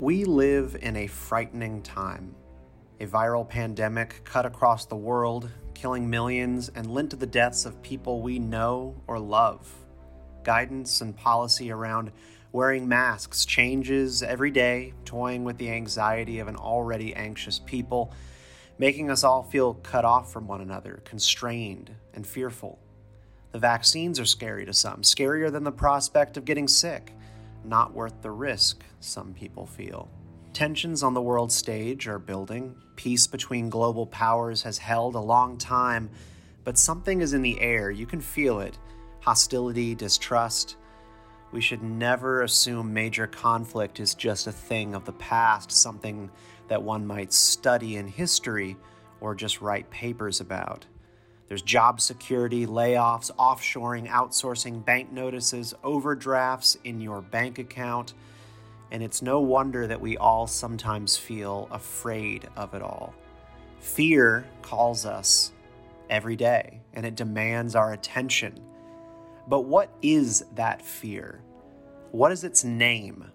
We live in a frightening time. A viral pandemic cut across the world, killing millions and led to the deaths of people we know or love. Guidance and policy around wearing masks changes every day, toying with the anxiety of an already anxious people, making us all feel cut off from one another, constrained and fearful. The vaccines are scary to some, scarier than the prospect of getting sick not worth the risk, some people feel. Tensions on the world stage are building. Peace between global powers has held a long time, but something is in the air. You can feel it hostility, distrust. We should never assume major conflict is just a thing of the past, something that one might study in history or just write papers about. There's job security, layoffs, offshoring, outsourcing, bank notices, overdrafts in your bank account. And it's no wonder that we all sometimes feel afraid of it all. Fear calls us every day and it demands our attention. But what is that fear? What is its name?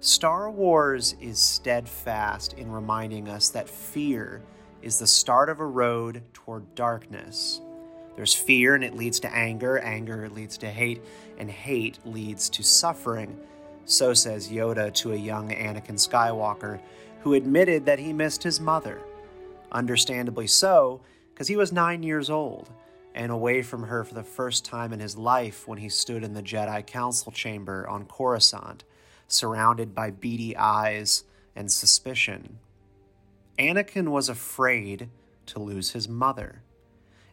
Star Wars is steadfast in reminding us that fear is the start of a road toward darkness. There's fear and it leads to anger, anger leads to hate, and hate leads to suffering. So says Yoda to a young Anakin Skywalker who admitted that he missed his mother. Understandably so, because he was nine years old and away from her for the first time in his life when he stood in the Jedi Council chamber on Coruscant, surrounded by beady eyes and suspicion. Anakin was afraid to lose his mother.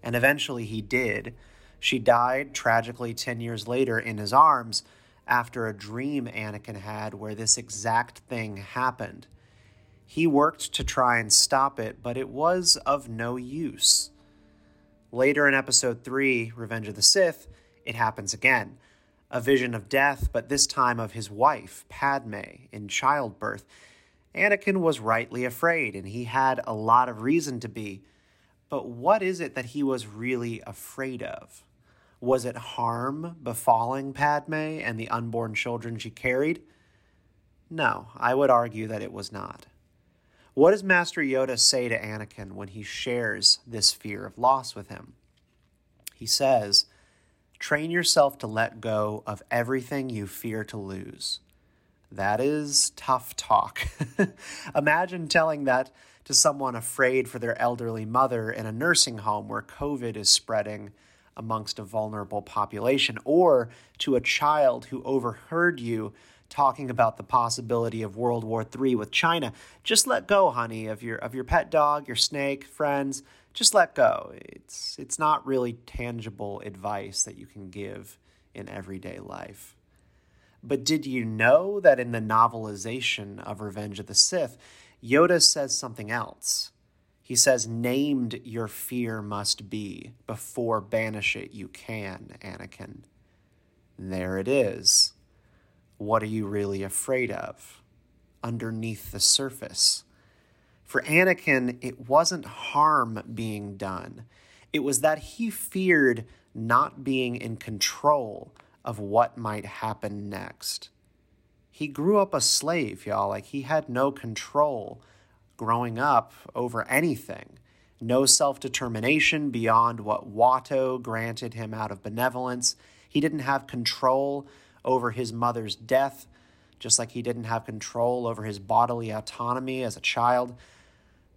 And eventually he did. She died tragically 10 years later in his arms after a dream Anakin had where this exact thing happened. He worked to try and stop it, but it was of no use. Later in episode 3, Revenge of the Sith, it happens again. A vision of death, but this time of his wife, Padme, in childbirth. Anakin was rightly afraid, and he had a lot of reason to be. But what is it that he was really afraid of? Was it harm befalling Padme and the unborn children she carried? No, I would argue that it was not. What does Master Yoda say to Anakin when he shares this fear of loss with him? He says, Train yourself to let go of everything you fear to lose. That is tough talk. Imagine telling that to someone afraid for their elderly mother in a nursing home where COVID is spreading amongst a vulnerable population, or to a child who overheard you talking about the possibility of World War III with China. Just let go, honey, of your of your pet dog, your snake, friends. Just let go. It's it's not really tangible advice that you can give in everyday life. But did you know that in the novelization of Revenge of the Sith, Yoda says something else? He says, Named your fear must be, before banish it you can, Anakin. There it is. What are you really afraid of? Underneath the surface. For Anakin, it wasn't harm being done, it was that he feared not being in control of what might happen next. He grew up a slave, y'all. Like he had no control growing up over anything. No self determination beyond what Watto granted him out of benevolence. He didn't have control over his mother's death, just like he didn't have control over his bodily autonomy as a child.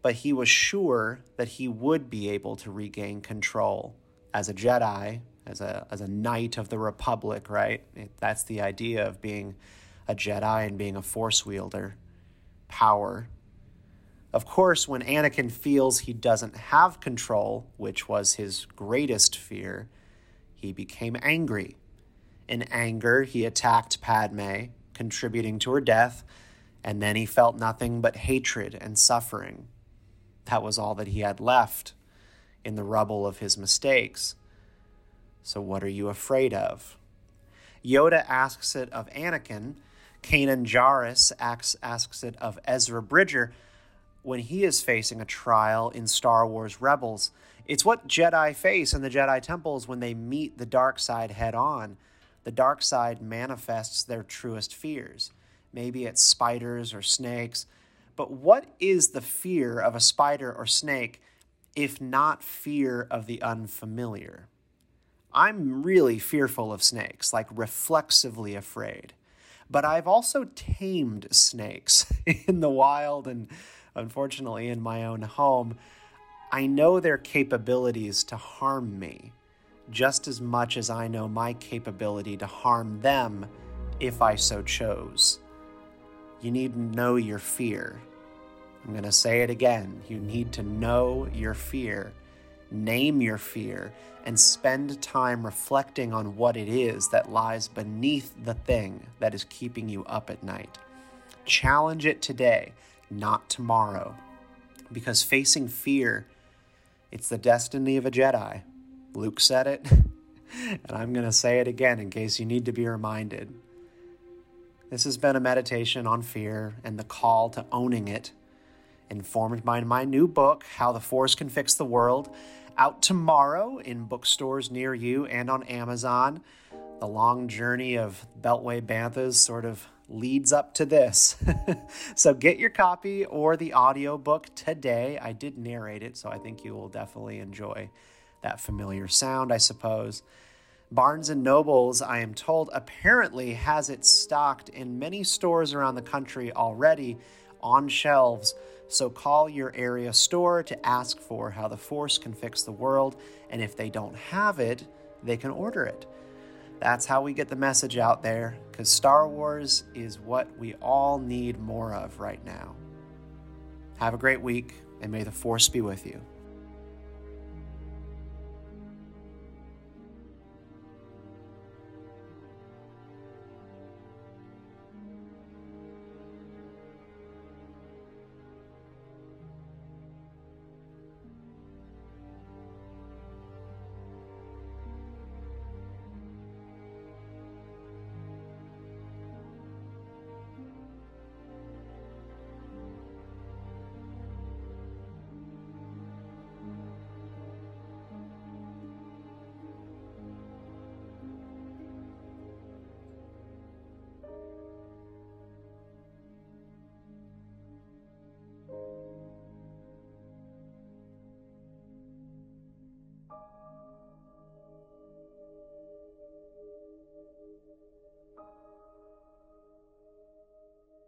But he was sure that he would be able to regain control as a Jedi as a as a knight of the Republic, right? It, that's the idea of being a Jedi and being a Force wielder, power. Of course, when Anakin feels he doesn't have control, which was his greatest fear, he became angry. In anger, he attacked Padme, contributing to her death, and then he felt nothing but hatred and suffering. That was all that he had left in the rubble of his mistakes. So, what are you afraid of? Yoda asks it of Anakin. Kanan Jarrus asks, asks it of Ezra Bridger when he is facing a trial in Star Wars Rebels. It's what Jedi face in the Jedi temples when they meet the dark side head on. The dark side manifests their truest fears. Maybe it's spiders or snakes. But what is the fear of a spider or snake if not fear of the unfamiliar? I'm really fearful of snakes, like reflexively afraid. But I've also tamed snakes in the wild and unfortunately in my own home. I know their capabilities to harm me just as much as I know my capability to harm them if I so chose. You need to know your fear. I'm going to say it again. You need to know your fear, name your fear, and spend time reflecting on what it is that lies beneath the thing that is keeping you up at night. Challenge it today, not tomorrow. Because facing fear, it's the destiny of a Jedi. Luke said it, and I'm going to say it again in case you need to be reminded. This has been a meditation on fear and the call to owning it, informed by my new book, How the Force Can Fix the World, out tomorrow in bookstores near you and on Amazon. The long journey of Beltway Banthas sort of leads up to this. so get your copy or the audio book today. I did narrate it, so I think you will definitely enjoy that familiar sound, I suppose. Barnes and Nobles, I am told, apparently has it stocked in many stores around the country already on shelves. So call your area store to ask for how the Force can fix the world, and if they don't have it, they can order it. That's how we get the message out there, because Star Wars is what we all need more of right now. Have a great week, and may the Force be with you.